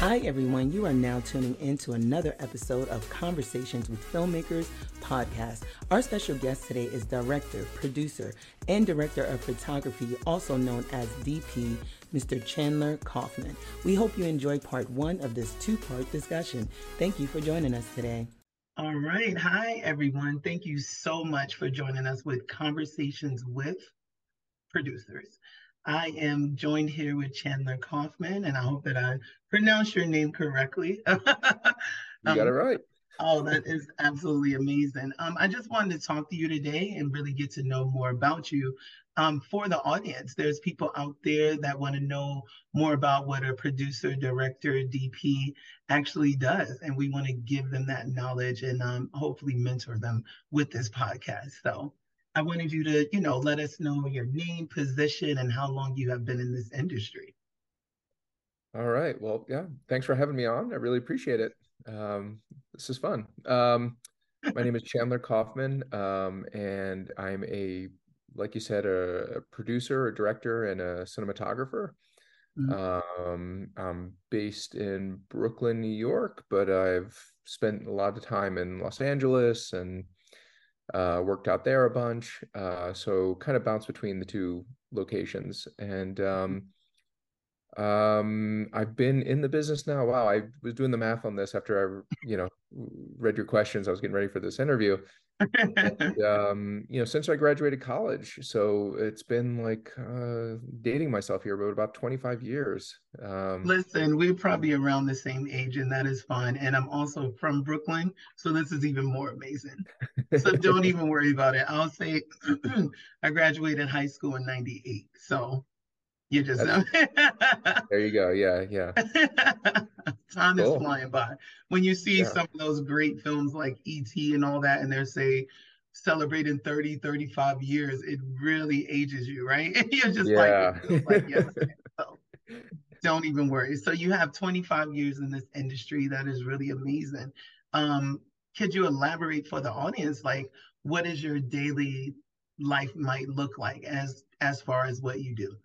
Hi, everyone. You are now tuning in to another episode of Conversations with Filmmakers podcast. Our special guest today is director, producer, and director of photography, also known as DP, Mr. Chandler Kauffman. We hope you enjoy part one of this two part discussion. Thank you for joining us today. All right. Hi, everyone. Thank you so much for joining us with Conversations with Producers. I am joined here with Chandler Kauffman, and I hope that I pronounced your name correctly. you got it um, right. Oh, that is absolutely amazing. Um, I just wanted to talk to you today and really get to know more about you. Um, for the audience, there's people out there that want to know more about what a producer, director, DP actually does, and we want to give them that knowledge and um, hopefully mentor them with this podcast. So, I wanted you to, you know, let us know your name, position, and how long you have been in this industry. All right. Well, yeah. Thanks for having me on. I really appreciate it. Um, this is fun. Um, my name is Chandler Kauffman, um, and I'm a, like you said, a, a producer, a director, and a cinematographer. Mm-hmm. Um, I'm based in Brooklyn, New York, but I've spent a lot of time in Los Angeles and uh, worked out there a bunch. Uh, so kind of bounced between the two locations. And um, um, I've been in the business now. Wow, I was doing the math on this after I, you know, read your questions. I was getting ready for this interview. And, um, you know, since I graduated college, so it's been like uh, dating myself here, but about 25 years. Um, Listen, we're probably around the same age, and that is fun. And I'm also from Brooklyn, so this is even more amazing. So don't even worry about it. I'll say I graduated high school in '98, so you just know. there you go. Yeah, yeah. Time cool. is flying by. When you see yeah. some of those great films like E.T. and all that, and they're say celebrating 30, 35 years, it really ages you, right? You're just yeah. like, like yesterday. So don't even worry. So you have 25 years in this industry. That is really amazing. Um, could you elaborate for the audience, like what is your daily life might look like as as far as what you do?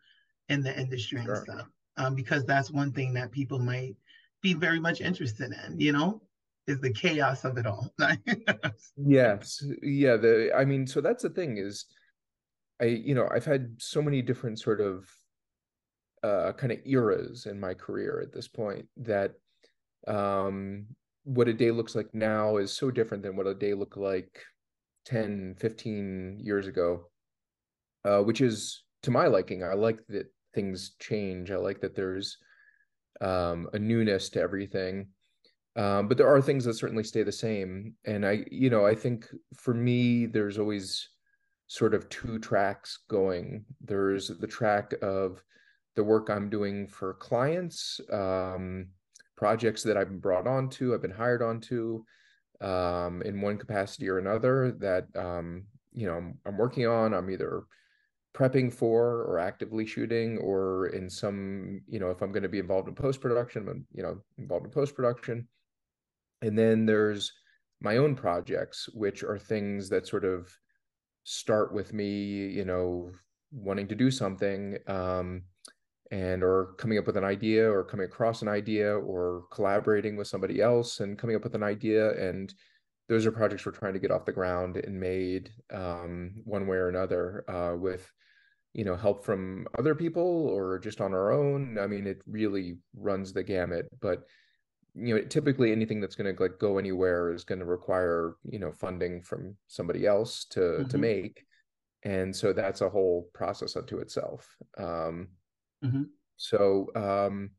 In the industry sure. and stuff. Um, because that's one thing that people might be very much interested in, you know, is the chaos of it all. yes. Yeah. The I mean, so that's the thing is I, you know, I've had so many different sort of uh kind of eras in my career at this point that um what a day looks like now is so different than what a day looked like 10 15 years ago uh, which is to my liking i like that things change. I like that there's um, a newness to everything. Um, but there are things that certainly stay the same. And I, you know, I think for me, there's always sort of two tracks going. There's the track of the work I'm doing for clients, um, projects that I've been brought onto, I've been hired onto um, in one capacity or another that, um, you know, I'm, I'm working on. I'm either prepping for or actively shooting or in some you know if i'm going to be involved in post production i'm you know involved in post production and then there's my own projects which are things that sort of start with me you know wanting to do something um, and or coming up with an idea or coming across an idea or collaborating with somebody else and coming up with an idea and those are projects we're trying to get off the ground and made um, one way or another uh, with you know help from other people or just on our own i mean it really runs the gamut but you know typically anything that's going to like go anywhere is going to require you know funding from somebody else to mm-hmm. to make and so that's a whole process unto itself um mm-hmm. so um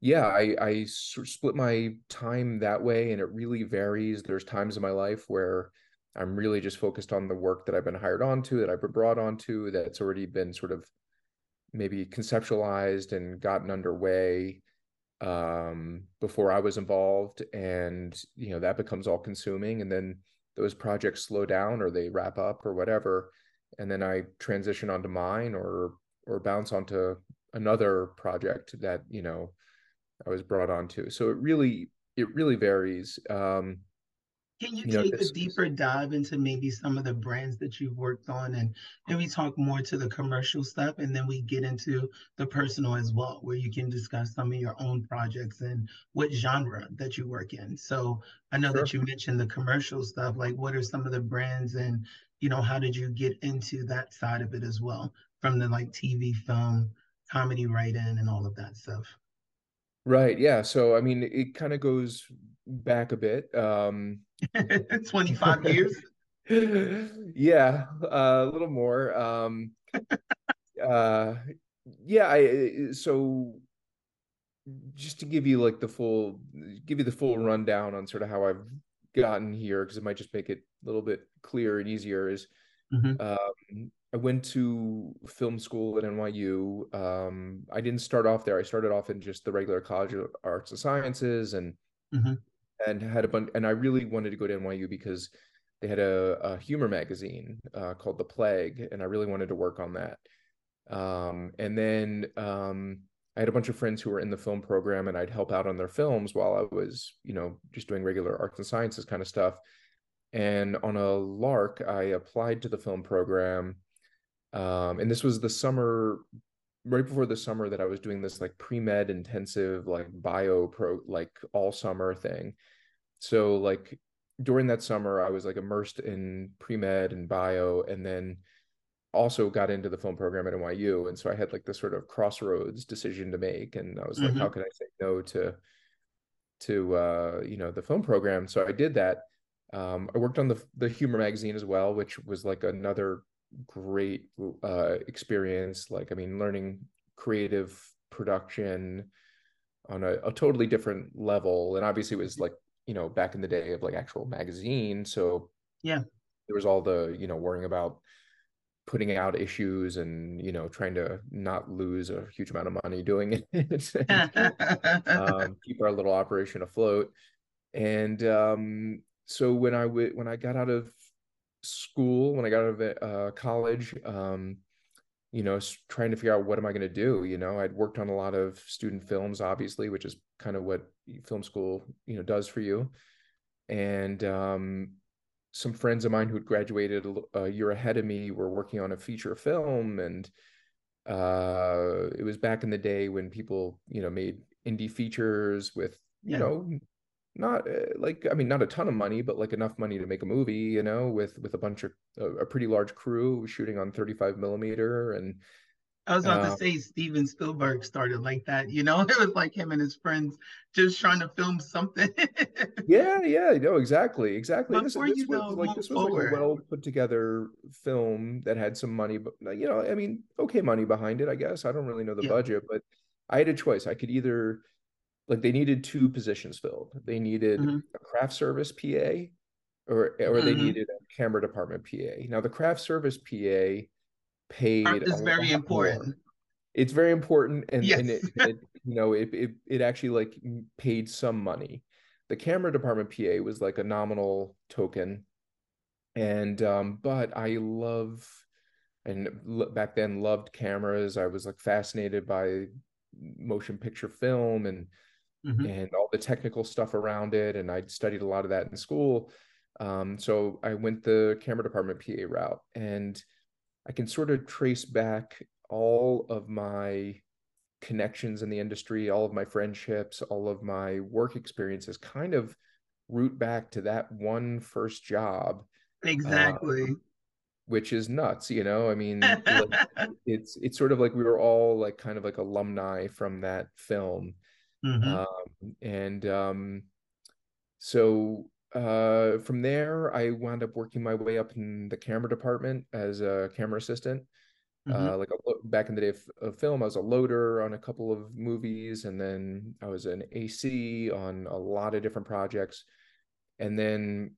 yeah i i sort of split my time that way and it really varies there's times in my life where I'm really just focused on the work that I've been hired onto, that I've been brought onto, that's already been sort of maybe conceptualized and gotten underway um, before I was involved. And, you know, that becomes all consuming. And then those projects slow down or they wrap up or whatever. And then I transition onto mine or, or bounce onto another project that, you know, I was brought onto. So it really, it really varies. Um, Can you, you take know, a deeper dive into maybe some of the brands that you've worked on and maybe talk more to the commercial stuff and then we get into the personal as well, where you can discuss some of your own projects and what genre that you work in. So I know sure. that you mentioned the commercial stuff, like what are some of the brands and you know, how did you get into that side of it as well? From the like TV, film, comedy write-in and all of that stuff. Right. Yeah. So I mean it kind of goes back a bit. Um 25 years. yeah, uh, a little more. Um, uh, yeah, I so just to give you like the full give you the full rundown on sort of how I've gotten here because it might just make it a little bit clearer and easier is mm-hmm. um, I went to film school at NYU. Um, I didn't start off there. I started off in just the regular College of Arts and Sciences and mm-hmm and had a bunch and i really wanted to go to nyu because they had a, a humor magazine uh, called the plague and i really wanted to work on that um, and then um, i had a bunch of friends who were in the film program and i'd help out on their films while i was you know just doing regular arts and sciences kind of stuff and on a lark i applied to the film program um, and this was the summer right before the summer that I was doing this like pre-med intensive like bio pro like all summer thing. So like during that summer I was like immersed in pre-med and bio and then also got into the film program at NYU and so I had like this sort of crossroads decision to make and I was like mm-hmm. how can I say no to to uh you know the film program so I did that um I worked on the the humor magazine as well which was like another great uh, experience. Like, I mean, learning creative production on a, a, totally different level. And obviously, it was like, you know, back in the day of like actual magazine. So, yeah, there was all the, you know, worrying about putting out issues and, you know, trying to not lose a huge amount of money doing it, and, um, keep our little operation afloat. And um, so when I w- when I got out of school when I got out of uh, college. Um, you know, trying to figure out what am I going to do. You know, I'd worked on a lot of student films, obviously, which is kind of what film school you know does for you. And um, some friends of mine who had graduated a, year ahead of me were working on a feature film, and uh, it was back in the day when people you know made indie features with you yeah. know not uh, like i mean not a ton of money but like enough money to make a movie you know with with a bunch of a pretty large crew shooting on 35 millimeter and i was about uh, to say steven spielberg started like that you know? It was like him and his friends just trying to film something. Yeah yeah no exactly exactly. This, this was like this was forward. like a well put together film that had some money but you know i mean okay money behind it i guess. I don't really know the yeah. budget but i had a choice. I could either like they needed two positions filled. They needed mm-hmm. a craft service PA or or mm-hmm. they needed a camera department PA. Now the craft service PA paid is very important. More. It's very important and, yes. and it, it, you know it, it it actually like paid some money. The camera department PA was like a nominal token. And um but I love and back then loved cameras. I was like fascinated by motion picture film and mm-hmm. and all the technical stuff around it. And I'd studied a lot of that in school. Um, so I went the camera department PA route, and I can sort of trace back all of my connections in the industry, all of my friendships, all of my work experiences kind of root back to that one first job. Exactly. Um, which is nuts, you know. I mean, like, it's it's sort of like we were all like kind of like alumni from that film, Mm-hmm. Um, and um, so uh, from there, I wound up working my way up in the camera department as a camera assistant. Mm-hmm. Uh, like a, back in the day of, of, film, I was a loader on a couple of movies, and then I was an AC on a lot of different projects. And then,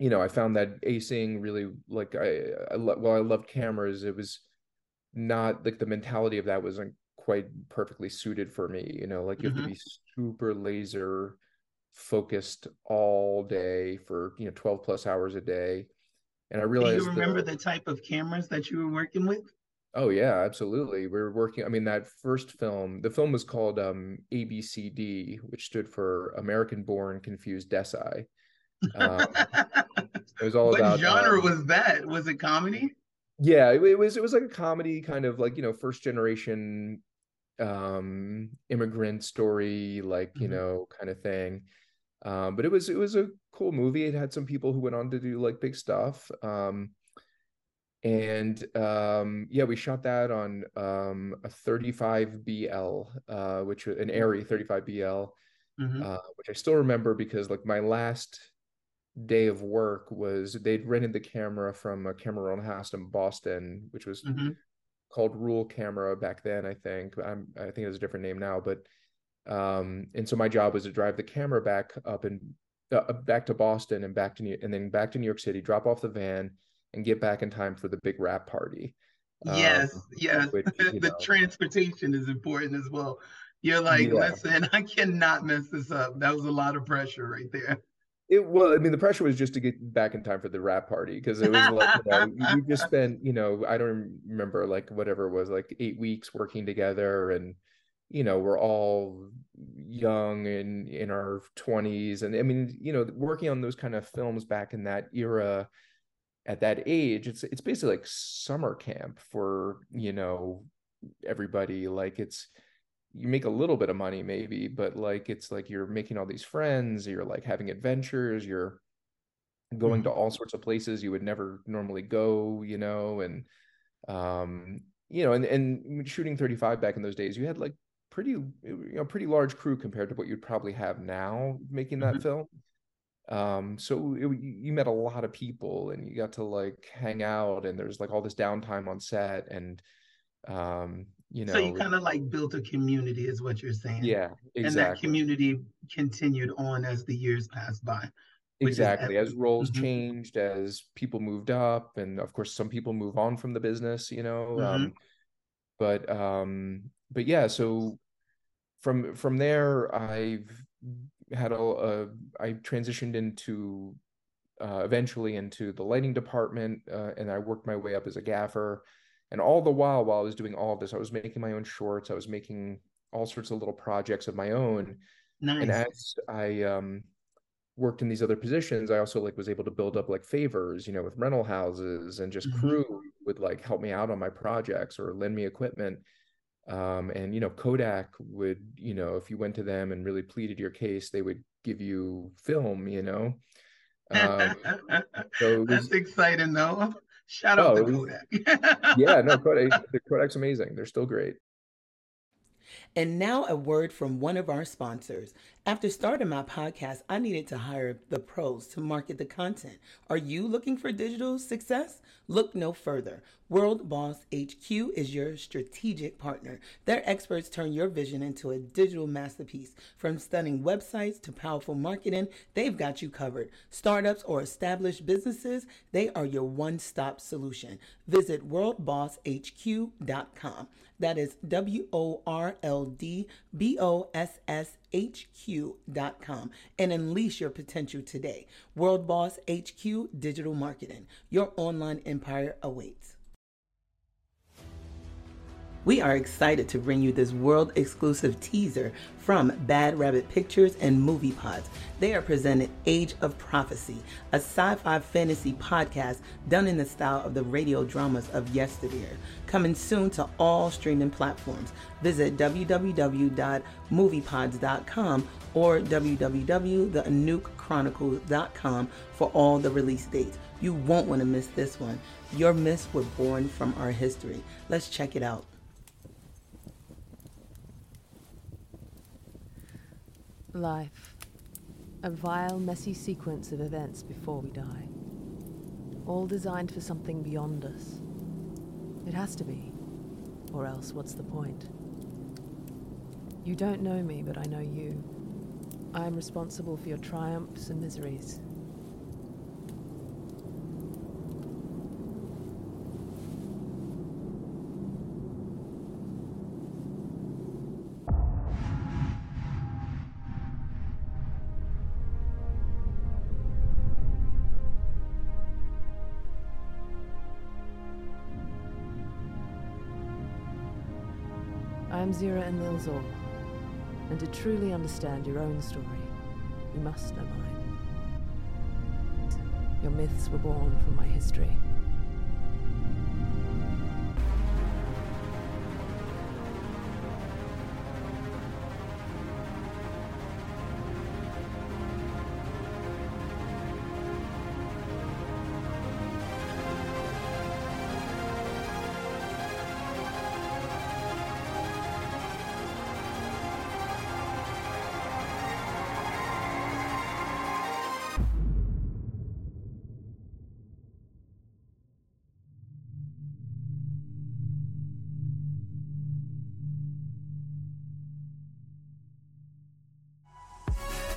you know, I found that acing really like I, I well, I loved cameras. It was not like the mentality of that wasn't quite perfectly suited for me you know like you have mm-hmm. to be super laser focused all day for you know 12 plus hours a day and i realized Do you remember that, the type of cameras that you were working with oh yeah absolutely we were working i mean that first film the film was called um abcd which stood for american born confused Desi Um, it was all what about. Genre um, was that? Was it comedy? Yeah, it, it, was. It was like a comedy, kind of like you know, first generation um immigrant story, like you mm-hmm. know, kind of thing. Um, but it was it was a cool movie. It had some people who went on to do like big stuff. Um, and um, yeah, we shot that on um, a 35 BL, uh, which an mm-hmm. 35 BL, mm-hmm. uh, which I still remember because like my last day of work was they'd rented the camera from a Cameron house in Boston, which was mm-hmm. Called Rule Camera back then. I think I'm I think it has a different name now, but um, and so my job was to drive the camera back up and uh, back to Boston and back to New and then back to New York City, drop off the van and get back in time for the big wrap party. Yes, um, yes. Which, the transportation is important as well. You're like, yeah. listen, I cannot mess this up. That was a lot of pressure right there. It well, I mean, the pressure was just to get back in time for the wrap party because it was like you, know, you just spent, you know, I don't remember like whatever it was, like eight weeks working together, and you know, we're all young and in our twenties, and I mean, you know, working on those kind of films back in that era at that age it's it's basically like summer camp for you know everybody. Like it's you make a little bit of money maybe but like it's like you're making all these friends you're like having adventures you're going mm-hmm. to all sorts of places you would never normally go you know and um you know and and shooting 35 back in those days you had like pretty you know pretty large crew compared to what you'd probably have now making that mm-hmm. film um so it, you met a lot of people and you got to like hang out and there's like all this downtime on set and um you know so you kind of like built a community is what you're saying yeah exactly. and that community continued on as the years passed by exactly as roles mm-hmm. changed as people moved up and of course some people move on from the business you know mm-hmm. um but um but yeah so from from there i've had a, a I transitioned into uh, eventually into the lighting department, uh, and I worked my way up as a gaffer. And all the while, while I was doing all of this, I was making my own shorts. I was making all sorts of little projects of my own. Nice. And as I um, worked in these other positions, I also like was able to build up like favors, you know, with rental houses and just mm-hmm. crew would like help me out on my projects or lend me equipment um, and you know kodak would you know if you went to them and really pleaded your case they would give you film you know um, so was, that's exciting though shout out oh, to kodak. yeah no kodak the kodak's amazing. They're still great and now, a word from one of our sponsors. After starting my podcast, I needed to hire the pros to market the content. Are you looking for digital success? Look no further. World Boss HQ is your strategic partner. Their experts turn your vision into a digital masterpiece. From stunning websites to powerful marketing, they've got you covered. Startups or established businesses, they are your one stop solution. Visit worldbosshq.com. That is W O R L D B O S S H Q.com and unleash your potential today. World Boss HQ Digital Marketing. Your online empire awaits. We are excited to bring you this world exclusive teaser from Bad Rabbit Pictures and Movie Pods. They are presented Age of Prophecy, a sci fi fantasy podcast done in the style of the radio dramas of yesteryear. Coming soon to all streaming platforms. Visit www.moviepods.com or www.theanoukchronicles.com for all the release dates. You won't want to miss this one. Your myths were born from our history. Let's check it out. Life. A vile, messy sequence of events before we die. All designed for something beyond us. It has to be. Or else, what's the point? You don't know me, but I know you. I am responsible for your triumphs and miseries. Azura and Milzor. And to truly understand your own story, you must know mine. Your myths were born from my history.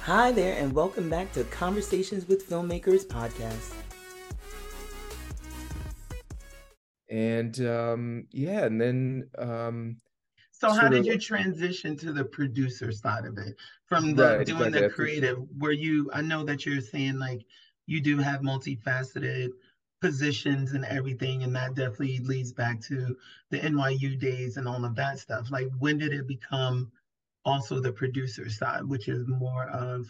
Hi there, and welcome back to Conversations with Filmmakers podcast. And um, yeah, and then um, so how did you transition to the producer side of it from the right, doing the creative? Were you? I know that you're saying like you do have multifaceted positions and everything, and that definitely leads back to the NYU days and all of that stuff. Like, when did it become? Also the producer side, which is more of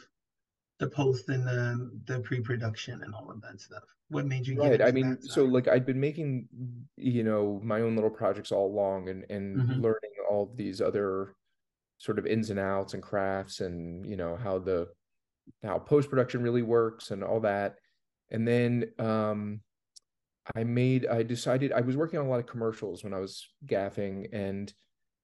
the post and the the pre-production and all of that stuff. What made you right? I mean, so like I'd been making, you know, my own little projects all along and and mm-hmm. learning all these other sort of ins and outs and crafts and you know how the how post production really works and all that. And then um I made I decided I was working on a lot of commercials when I was gaffing and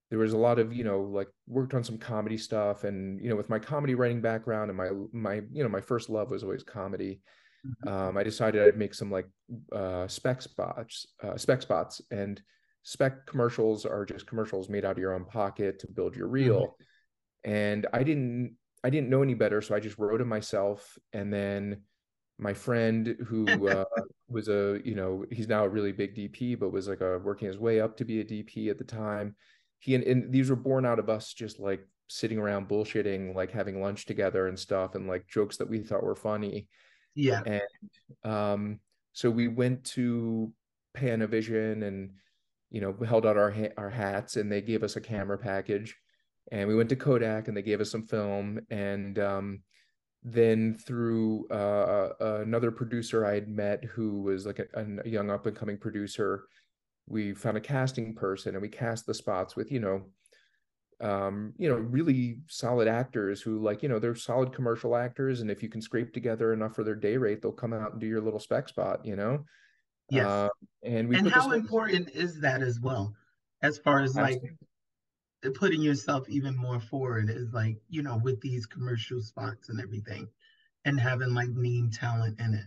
there was a lot of you know like worked on some comedy stuff and you know with my comedy writing background and my my you know my first love was always comedy mm-hmm. um, i decided i'd make some like uh, spec spots uh, spec spots and spec commercials are just commercials made out of your own pocket to build your reel mm-hmm. and i didn't i didn't know any better so i just wrote it myself and then my friend who uh, was a you know he's now a really big dp but was like a working his way up to be a dp at the time he and, and these were born out of us just like sitting around bullshitting, like having lunch together and stuff, and like jokes that we thought were funny. Yeah. And um, so we went to Panavision and you know held out our ha- our hats, and they gave us a camera package, and we went to Kodak, and they gave us some film, and um, then through uh, another producer I had met who was like a, a young up and coming producer we found a casting person and we cast the spots with you know um, you know really solid actors who like you know they're solid commercial actors. And if you can scrape together enough for their day rate they'll come out and do your little spec spot you know? Yes. Uh, and we and how important is that as well? As far as Absolutely. like putting yourself even more forward is like you know with these commercial spots and everything and having like name talent in it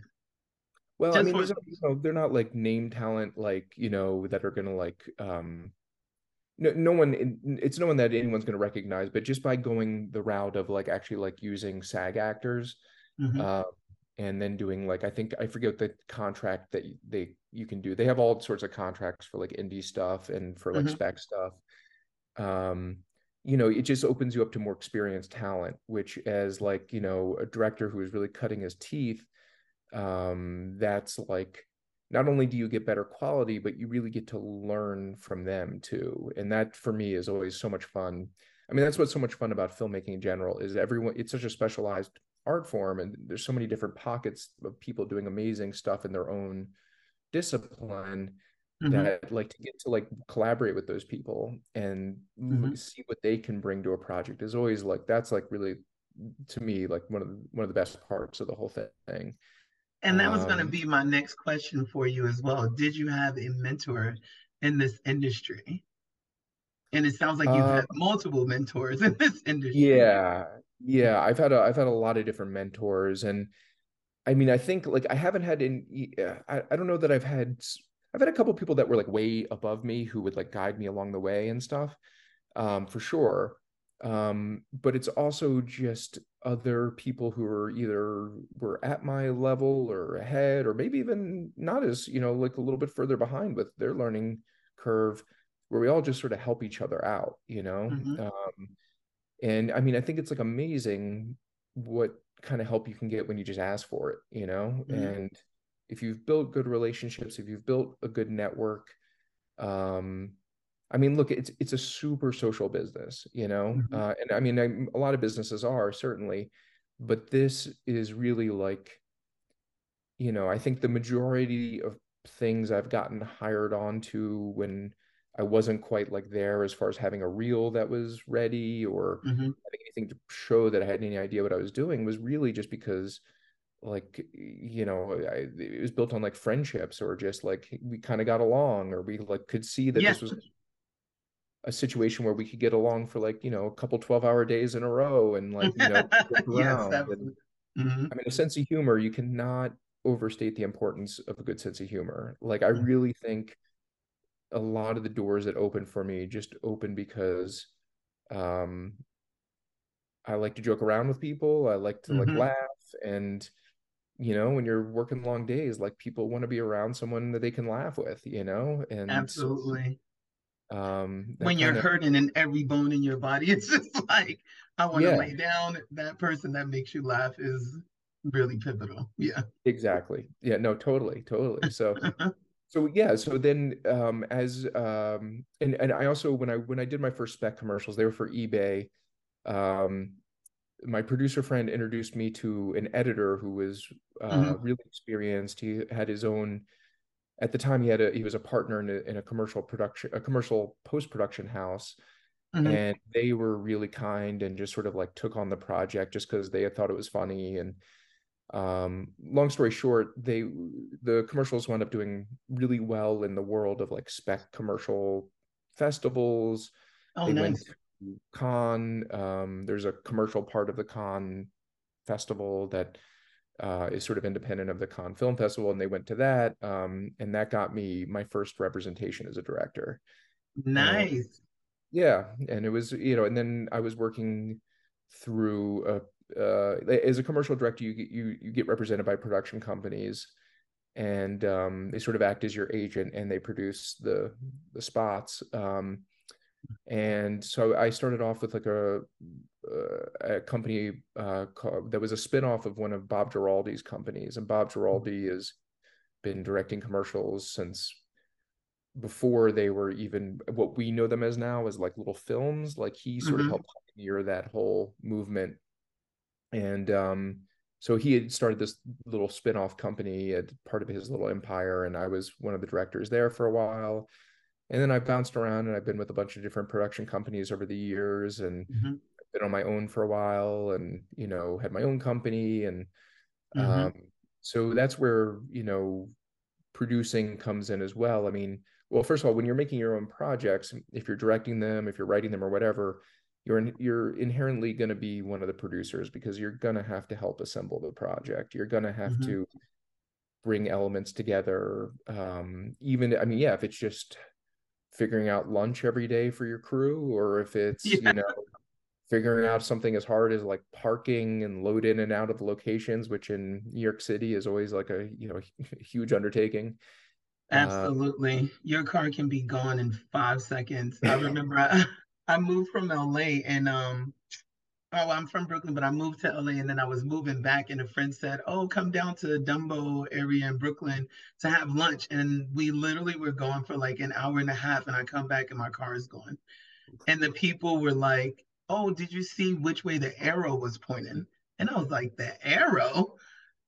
well, I mean, you know, they're not like name talent, like you know, that are gonna like, um, no, no one. It's no one that anyone's gonna recognize, but just by going the route of like actually like using SAG actors, mm-hmm. uh, and then doing like I think I forget the contract that they you can do. They have all sorts of contracts for like indie stuff and for like mm-hmm. spec stuff. Um, you know, it just opens you up to more experienced talent, which as like you know a director who is really cutting his teeth um, that's like not only do you get better quality, but you really get to learn from them too. And that for me is always so much fun. I mean, that's what's so much fun about filmmaking in general is everyone, it's such a specialized art form and there's so many different pockets of people doing amazing stuff in their own discipline mm-hmm. that like to get to like collaborate with those people and mm-hmm. see what they can bring to a project is always like that's like really to me like one of the, one of the best parts of the whole thing and that was going to um, be my next question for you as well. Did you have a mentor in this industry? And it sounds like you've uh, had multiple mentors in this industry. Yeah. Yeah, I've had a I've had a lot of different mentors and I mean, I think like I haven't had any I, I don't know that I've had I've had a couple people that were like way above me who would like guide me along the way and stuff. Um, for sure um, but it's also just other people who are either were at my level or ahead or maybe even not as you know like a little bit further behind with their learning curve where we all just sort of help each other out you know mm-hmm. um, and i mean i think it's like amazing what kind of help you can get when you just ask for it you know mm-hmm. and if you've built good relationships if you've built a good network um I mean, look, it's it's a super social business, you know, mm-hmm. uh, and I mean, I, a lot of businesses are certainly, but this is really like you know, I think the majority of things I've gotten hired on to when I wasn't quite like there as far as having a reel that was ready or mm-hmm. having anything to show that I had any idea what I was doing was really just because like you know I, it was built on like friendships or just like we kind of got along or we like could see that yes. this was a situation where we could get along for like you know a couple 12 hour days in a row and like you know yes, and, mm-hmm. i mean a sense of humor you cannot overstate the importance of a good sense of humor like i mm-hmm. really think a lot of the doors that open for me just open because um i like to joke around with people i like to mm-hmm. like laugh and you know when you're working long days like people want to be around someone that they can laugh with you know and absolutely um when you're of, hurting in every bone in your body it's just like i want to yeah. lay down. That person that makes you laugh is really pivotal. Yeah. Exactly. Yeah no totally totally. So so yeah so then um as um and and i also when i when i did my first spec commercials they were for ebay. Um my producer friend introduced me to an editor who was uh, mm-hmm. really experienced. He had his own at the time he had a he was a partner in a, in a commercial production a commercial post production house mm-hmm. and they were really kind and just sort of like took on the project just because they had thought it was funny and um long story short they the commercials wound up doing really well in the world of like spec commercial festivals oh they nice. Cannes um there's a commercial part of the Cannes festival that uh, is sort of independent of the Cannes Film Festival, and they went to that, um, and that got me my first representation as a director. Nice. Yeah, and it was you know, and then I was working through a uh, as a commercial director, you get you you get represented by production companies, and um, they sort of act as your agent, and they produce the the spots. Um, and so I started off with like a uh, a company uh, called, that was a spinoff of one of Bob Giraldi's companies, and Bob Giraldi has been directing commercials since before they were even what we know them as now as like little films. Like he sort mm-hmm. of helped pioneer that whole movement, and um, so he had started this little spin-off company at part of his little empire, and I was one of the directors there for a while and then I've bounced around and I've been with a bunch of different production companies over the years and mm-hmm. been on my own for a while and you know had my own company and mm-hmm. um, so that's where you know producing comes in as well. I mean, well, first of all, when you're making your own projects, if you're directing them, if you're writing them or whatever, you're in, you're inherently going to be one of the producers because you're going to have to help assemble the project. You're going to have mm-hmm. to bring elements together. Um, even I mean, yeah, if it's just figuring out lunch every day for your crew or if it's yeah. you know figuring out something as hard as like parking and load in and out of locations which in new york city is always like a you know huge undertaking. Uh, absolutely. Your car can be gone in five seconds. I remember I, I moved from la and um oh, I'm from Brooklyn, but I moved to LA and then I was moving back. And a friend said, Oh, come down to the Dumbo area in Brooklyn to have lunch. And we literally were gone for like an hour and a half. And I come back and my car is gone. And the people were like, Oh, did you see which way the arrow was pointing? And I was like, The arrow?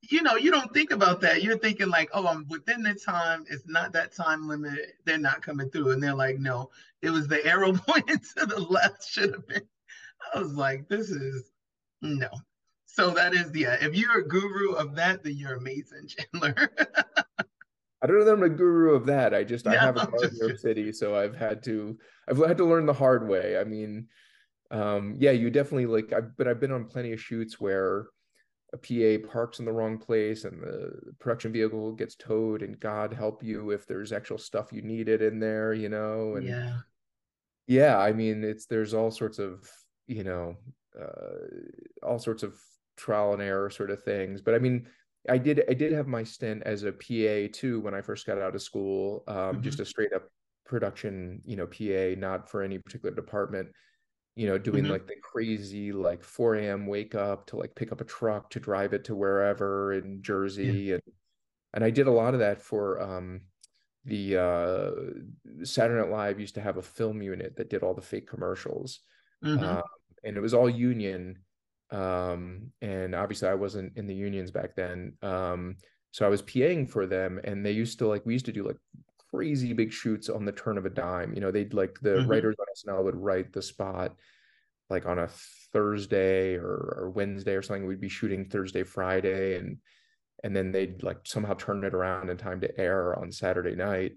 You know, you don't think about that. You're thinking like, oh, I'm within the time. It's not that time limit. They're not coming through. And they're like, no, it was the arrow pointing to the left. Should have been I was like, this is no. So that is yeah. If you're a guru of that, then you're amazing, Chandler. I don't know that I'm a guru of that. I just I have a car in New York City, so I've had to I've had to learn the hard way. I mean, um, yeah, you definitely like I've but I've been on plenty of shoots where a PA parks in the wrong place and the production vehicle gets towed and God help you if there's actual stuff you needed in there, you know. And yeah. Yeah, I mean it's there's all sorts of you know uh, all sorts of trial and error sort of things but i mean i did i did have my stint as a pa too when i first got out of school um, mm-hmm. just a straight up production you know pa not for any particular department you know doing mm-hmm. like the crazy like 4 a.m wake up to like pick up a truck to drive it to wherever in jersey yeah. and and i did a lot of that for um the uh saturday night live used to have a film unit that did all the fake commercials mm-hmm. uh, and it was all union. Um, and obviously, I wasn't in the unions back then. Um, so I was PAing for them, and they used to like we used to do like crazy big shoots on the turn of a dime. You know, they'd like the mm-hmm. writers on SNL would write the spot like on a Thursday or, or Wednesday or something. We'd be shooting Thursday, Friday, and and then they'd like somehow turn it around in time to air on Saturday night.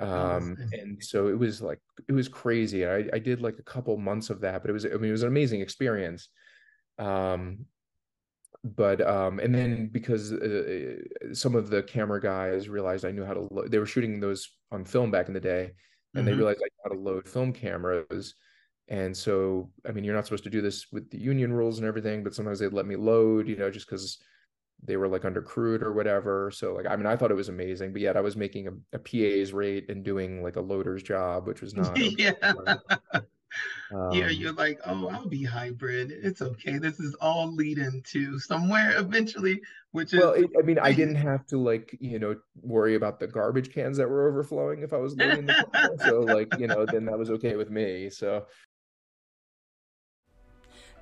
Um, and so it was like it was crazy. I, I did like a couple months of that, but it was I mean it was an amazing experience. Um, but um and then because uh, some of the camera guys realized i knew how to lo- they were shooting those on film back in the day and mm-hmm. they realized i knew how to load film cameras and so i mean you're not supposed to do this with the union rules and everything but sometimes they'd let me load you know just because they were like undercrewed or whatever so like i mean i thought it was amazing but yet i was making a, a pa's rate and doing like a loader's job which was not yeah um, yeah, you're like, oh, I'll be hybrid. It's okay. This is all leading to somewhere eventually, which is. Well, I mean, I didn't have to like, you know, worry about the garbage cans that were overflowing if I was loading the car. so, like, you know, then that was okay with me. So.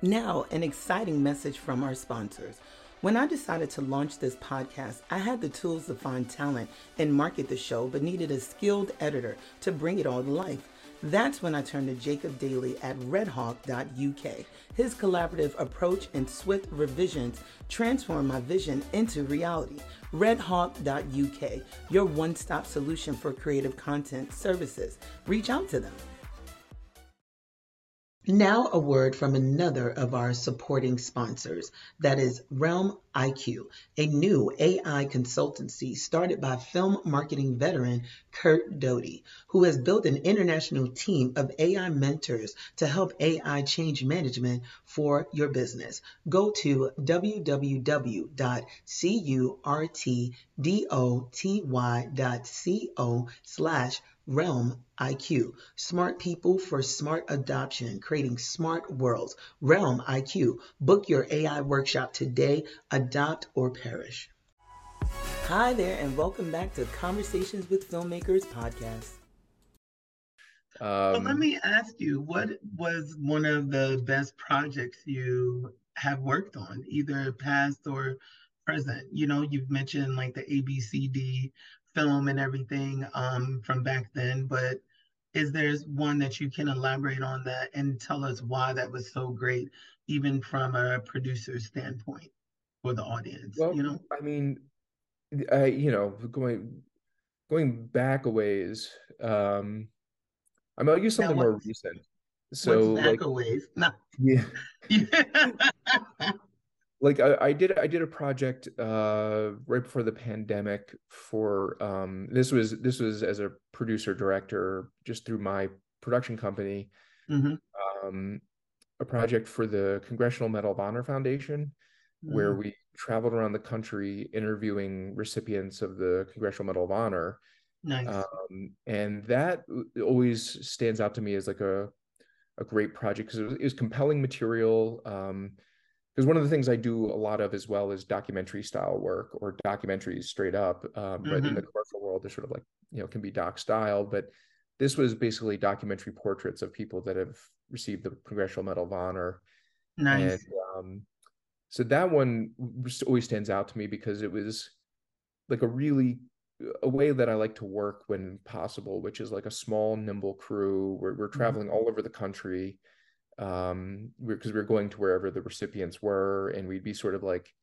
Now, an exciting message from our sponsors. When I decided to launch this podcast, I had the tools to find talent and market the show, but needed a skilled editor to bring it all to life. That's when I turned to Jacob Daly at redhawk.uk. His collaborative approach and swift revisions transformed my vision into reality. redhawk.uk, your one stop solution for creative content services. Reach out to them. Now, a word from another of our supporting sponsors that is Realm IQ, a new AI consultancy started by film marketing veteran Curt Doty, who has built an international team of AI mentors to help AI change management for your business. Go to www.curtdoty.co slash Realm IQ. Smart people for smart adoption, creating smart worlds. Realm IQ. Book your AI workshop today. Adopt or perish. Hi there, and welcome back to Conversations with Filmmakers podcast. Um, well, let me ask you, what was one of the best projects you have worked on, either past or present? You know, you've mentioned like the ABCD film and everything um, from back then, but is there one that you can elaborate on that and tell us why that was so great, even from a producer standpoint for the audience? Well, you know, I mean, I you know going going back a ways. Um, I'm gonna use something more recent. So like, a ways? No. Yeah. like I, I, did I did a project uh, right before the pandemic for um, this was this was as a producer director just through my production company mm-hmm. um, a project for the Congressional Medal of Honor Foundation mm-hmm. where we traveled around the country interviewing recipients of the Congressional Medal of Honor nice. um, and that always stands out to me as like a a great project because it, it was, compelling material um, because one of the things I do a lot of as well is documentary style work or documentaries straight up. Um, mm-hmm. But in mm-hmm. the commercial world, they're sort of like, you know, can be doc style. But this was basically documentary portraits of people that have received the Congressional Medal of Honor. Nice. And, um, so that one always stands out to me because it was like a really a way that I like to work when possible, which is like a small, nimble crew. We're, we're mm-hmm. traveling mm-hmm. all over the country um because we are going to wherever the recipients were and we'd be sort of like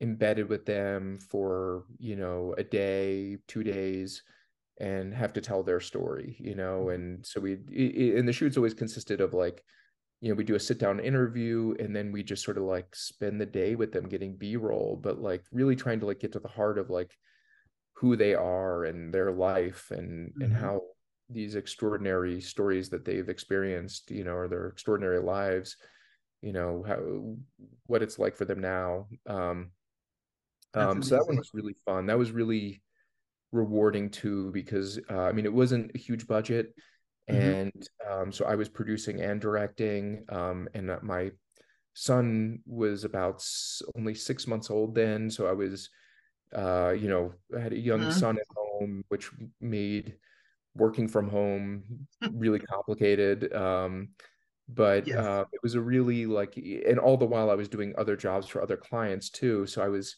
embedded with them for you know a day two days and have to tell their story you know mm-hmm. and so we and the shoots always consisted of like you know we do a sit down interview and then we just sort of like spend the day with them getting b-roll but like really trying to like get to the heart of like who they are and their life and mm-hmm. and how these extraordinary stories that they've experienced you know or their extraordinary lives you know how what it's like for them now um um so that one was really fun that was really rewarding too because uh, i mean it wasn't a huge budget mm-hmm. and um so i was producing and directing um and my son was about only six months old then so i was uh you know I had a young uh-huh. son at home which made working from home really complicated um, but yes. uh, it was a really like and all the while i was doing other jobs for other clients too so i was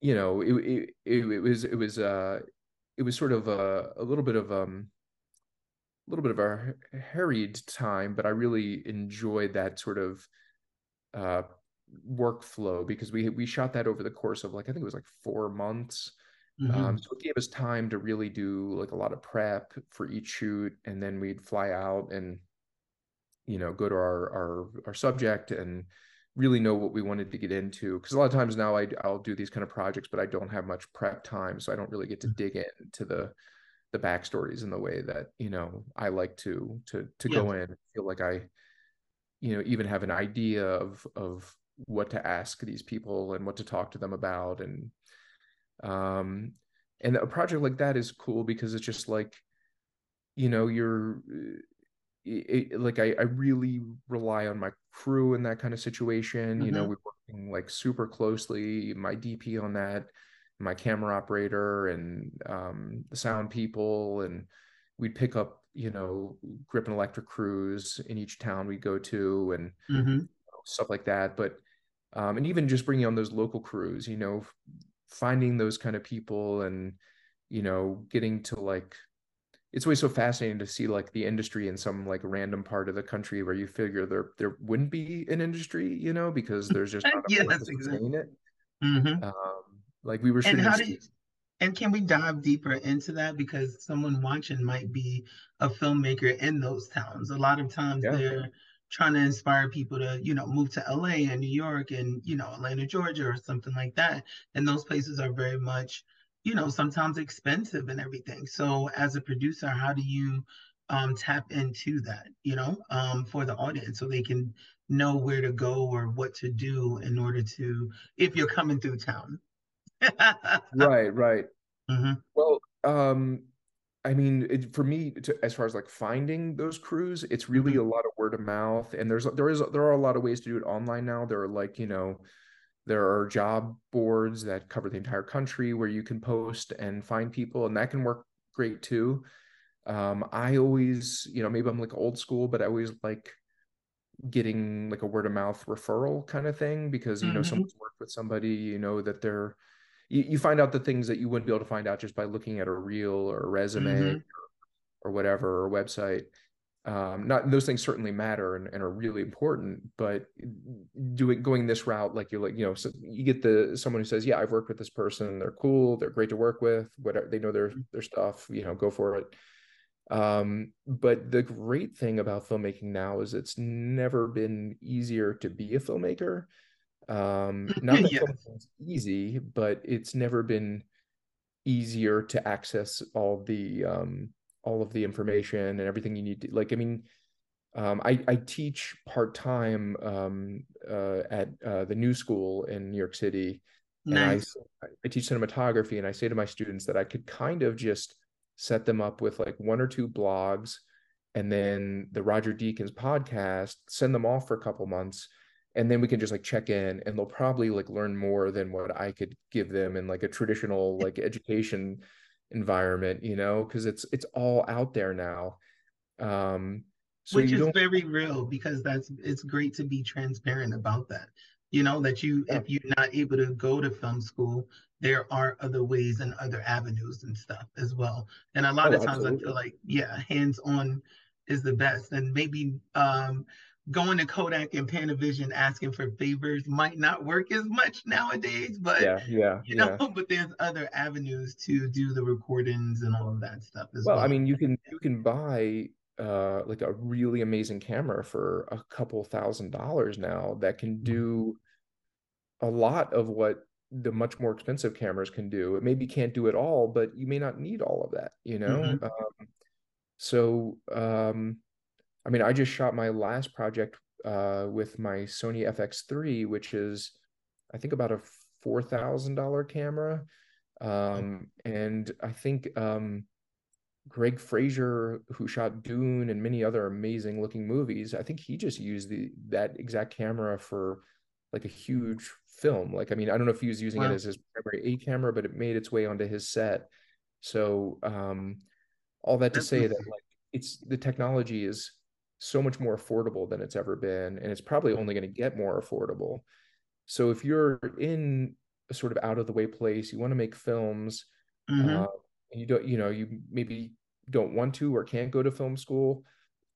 you know, it, it, it, it was, it was, uh, it was sort of a, a little bit of, um, a little bit of a harried time, but I really enjoyed that sort of, uh, workflow because we we shot that over the course of like I think it was like four months. Mm-hmm. Um, so it gave us time to really do like a lot of prep for each shoot, and then we'd fly out and you know go to our our our subject and really know what we wanted to get into because a lot of times now I, i'll do these kind of projects but i don't have much prep time so i don't really get to mm-hmm. dig into the the backstories in the way that you know i like to to to yeah. go in and feel like i you know even have an idea of of what to ask these people and what to talk to them about and um and a project like that is cool because it's just like you know you're it, like I, I really rely on my crew in that kind of situation. Mm-hmm. You know, mm-hmm. we're working like super closely. My DP on that, my camera operator, and um, the sound people, and we'd pick up you know grip and electric crews in each town we go to, and mm-hmm. stuff like that. But um, and even just bringing on those local crews, you know, finding those kind of people, and you know, getting to like it's always so fascinating to see like the industry in some like random part of the country where you figure there there wouldn't be an industry, you know, because there's just yeah, that's exactly it. Mm-hmm. Um, like we were shooting. And how do you, and can we dive deeper into that because someone watching might be a filmmaker in those towns. A lot of times yeah. they're trying to inspire people to, you know, move to LA and New York and, you know, Atlanta, Georgia or something like that. And those places are very much you know, sometimes expensive and everything. So as a producer, how do you um, tap into that, you know, um, for the audience so they can know where to go or what to do in order to, if you're coming through town. right, right. Mm-hmm. Well, um, I mean, it, for me, to, as far as like finding those crews, it's really mm-hmm. a lot of word of mouth, and there's there is there are a lot of ways to do it online now. There are like you know, there are job boards that cover the entire country where you can post and find people, and that can work great too. Um, I always, you know, maybe I'm like old school, but I always like getting like a word of mouth referral kind of thing because you mm-hmm. know someone's worked with somebody, you know that they're you, you, find out the things that you wouldn't be able to find out just by looking at a reel or a resume mm-hmm. or, or, whatever or website. Um, not those things certainly matter and, and, are really important but doing going this route like you're like you know so you get the someone who says yeah i've worked with this person. They're cool. They're great to work with. Whatever they know their mm-hmm. their stuff you know go for it. Um, but the great thing about filmmaking now is it's never been easier to be a filmmaker um, not that yes. it's easy but it's never been easier to access all the um, all of the information and everything you need to like i mean um, I, I teach part-time um, uh, at uh, the new school in new york city nice. and I, I teach cinematography and i say to my students that i could kind of just set them up with like one or two blogs and then the roger deakins podcast send them off for a couple months and then we can just like check in and they'll probably like learn more than what i could give them in like a traditional like education environment you know because it's it's all out there now um so which is very real because that's it's great to be transparent about that you know that you yeah. if you're not able to go to film school there are other ways and other avenues and stuff as well and a lot oh, of times absolutely. i feel like yeah hands on is the best and maybe um going to Kodak and Panavision asking for favors might not work as much nowadays, but yeah, yeah, you know, yeah. but there's other avenues to do the recordings and all of that stuff as well. Well, I mean, you can you can buy uh like a really amazing camera for a couple thousand dollars now that can mm-hmm. do a lot of what the much more expensive cameras can do. It maybe can't do it all, but you may not need all of that, you know. Mm-hmm. Um, so um I mean, I just shot my last project uh, with my Sony FX3, which is, I think, about a four thousand dollar camera, um, and I think um, Greig Fraser, who shot Dune and many other amazing looking movies, I think he just used the that exact camera for like a huge film. Like, I mean, I don't know if he was using wow. it as his primary A camera, but it made its way onto his set. So, um, all that to say that like it's the technology is so much more affordable than it's ever been and it's probably only going to get more affordable so if you're in a sort of out of the way place. You want to make films, Mhm. uh, and you don't, you know, you maybe don't want to or can't go to film school.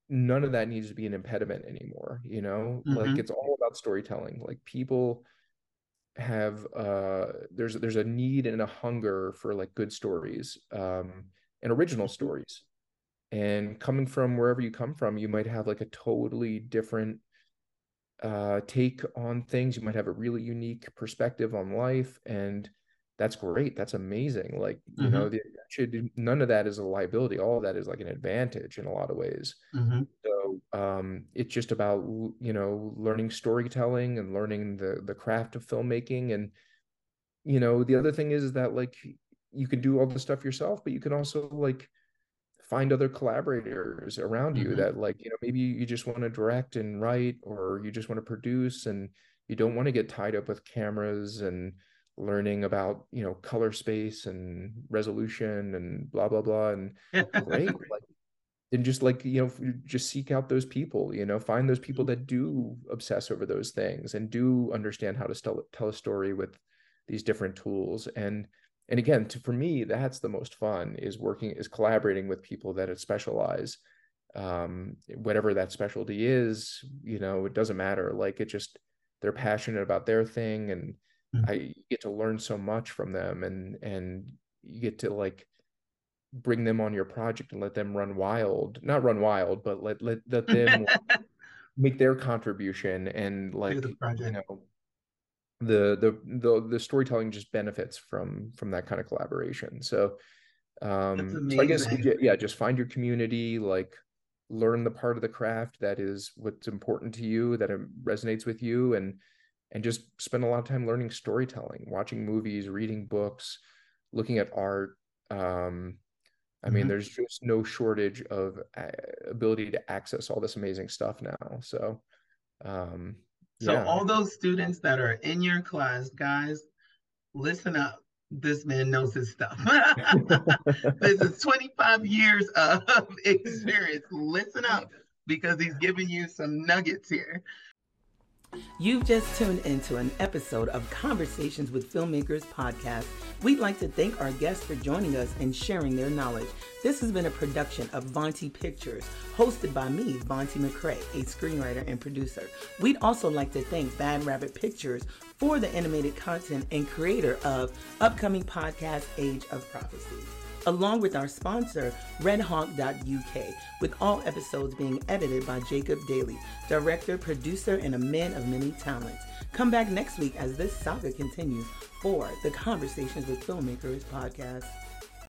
None of that needs to be an impediment anymore. You know, like Mhm. it's all about storytelling. Like people have uh there's there's a need and a hunger for like good stories um and original Mm-hmm. stories and coming from wherever you come from you might have like a totally different uh take on things. You might have a really unique perspective on life and that's great. That's amazing. Like you know the, should none of that is a liability. All of that is like an advantage in a lot of ways. Mhm. so um, it's just about you know learning storytelling and learning the the craft of filmmaking. And you know the other thing is that like you can do all the stuff yourself but you can also like find other collaborators around you Mhm. that like you know maybe you just want to direct and write or you just want to produce and you don't want to get tied up with cameras and learning about you know color space and resolution and blah blah blah and great like then just like you know just seek out those people you know find those people that do obsess over those things and do understand how to tell, tell a story with these different tools and and again to, for me that's the most fun is working is collaborating with people that specialize um whatever that specialty is you know it doesn't matter like it just they're passionate about their thing and Mhm. i get to learn so much from them and and you get to like bring them on your project and let them run wild not run wild but let let, let them make their contribution and like the you know the the the the storytelling just benefits from from that kind of collaboration so um so i guess yeah, just find your community like learn the part of the craft that is what's important to you that it resonates with you and and just spend a lot of time learning storytelling watching movies reading books looking at art um I mean, Mhm. there's just no shortage of uh, ability to access all this amazing stuff now. So, um, So yeah, all those students that are in your class, guys, listen up. This man knows his stuff. this is 25 years of experience. Listen up because he's giving you some nuggets here. You've just tuned into an episode of Conversations with Filmmakers podcast. We'd like to thank our guests for joining us and sharing their knowledge. This has been a production of Vonti Pictures, hosted by me, Vonti McRae, a screenwriter and producer. We'd also like to thank Bad Rabbit Pictures for the animated content and creator of upcoming podcast Age of Prophecy along with our sponsor, redhawk.uk, with all episodes being edited by Jacob Daly, director, producer, and a man of many talents. Come back next week as this saga continues for the Conversations with Filmmakers podcast.